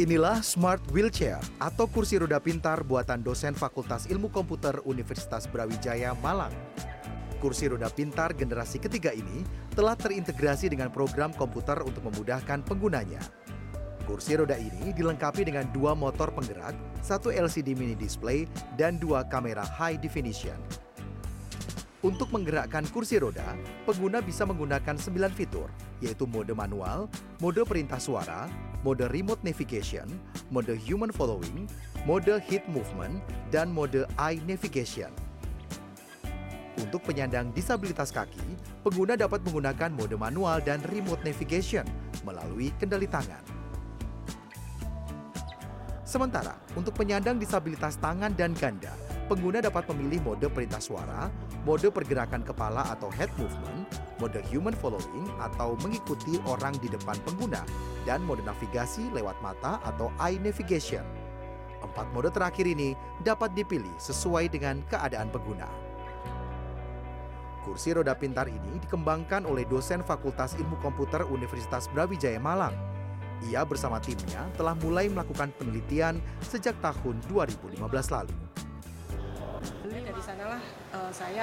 Inilah Smart Wheelchair atau kursi roda pintar buatan dosen Fakultas Ilmu Komputer Universitas Brawijaya Malang. Kursi roda pintar generasi ketiga ini telah terintegrasi dengan program komputer untuk memudahkan penggunanya. Kursi roda ini dilengkapi dengan dua motor penggerak, satu LCD mini display, dan dua kamera high definition. Untuk menggerakkan kursi roda, pengguna bisa menggunakan 9 fitur, yaitu mode manual, mode perintah suara, mode remote navigation, mode human following, mode heat movement, dan mode eye navigation. Untuk penyandang disabilitas kaki, pengguna dapat menggunakan mode manual dan remote navigation melalui kendali tangan. Sementara untuk penyandang disabilitas tangan dan ganda, pengguna dapat memilih mode perintah suara, mode pergerakan kepala atau head movement, mode human following atau mengikuti orang di depan pengguna, dan mode navigasi lewat mata atau eye navigation. Empat mode terakhir ini dapat dipilih sesuai dengan keadaan pengguna. Kursi roda pintar ini dikembangkan oleh dosen Fakultas Ilmu Komputer Universitas Brawijaya Malang. Ia bersama timnya telah mulai melakukan penelitian sejak tahun 2015 lalu dari sanalah uh, saya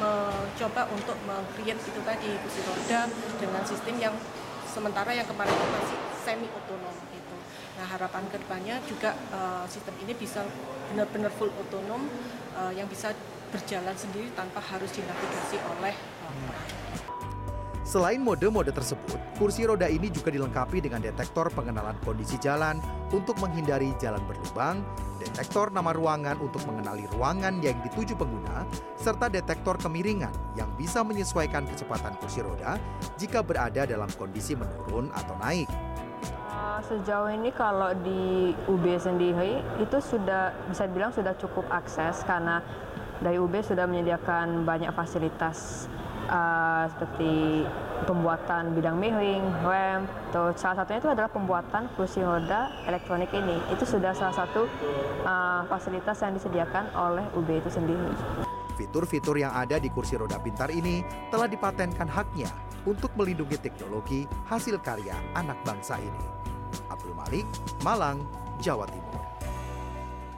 mencoba untuk meng-create itu tadi kursi roda dengan sistem yang sementara yang kemarin itu masih semi otonom itu. Nah harapan ke depannya juga uh, sistem ini bisa benar-benar full otonom uh, yang bisa berjalan sendiri tanpa harus dinavigasi oleh uh, Selain mode-mode tersebut, kursi roda ini juga dilengkapi dengan detektor pengenalan kondisi jalan untuk menghindari jalan berlubang, detektor nama ruangan untuk mengenali ruangan yang dituju pengguna, serta detektor kemiringan yang bisa menyesuaikan kecepatan kursi roda jika berada dalam kondisi menurun atau naik. Uh, sejauh ini kalau di UB sendiri itu sudah bisa dibilang sudah cukup akses karena dari UB sudah menyediakan banyak fasilitas uh, seperti pembuatan bidang miring, rem, atau salah satunya itu adalah pembuatan kursi roda elektronik ini. Itu sudah salah satu uh, fasilitas yang disediakan oleh UB itu sendiri. Fitur-fitur yang ada di kursi roda pintar ini telah dipatenkan haknya untuk melindungi teknologi hasil karya anak bangsa ini. Abdul Malik, Malang, Jawa Timur.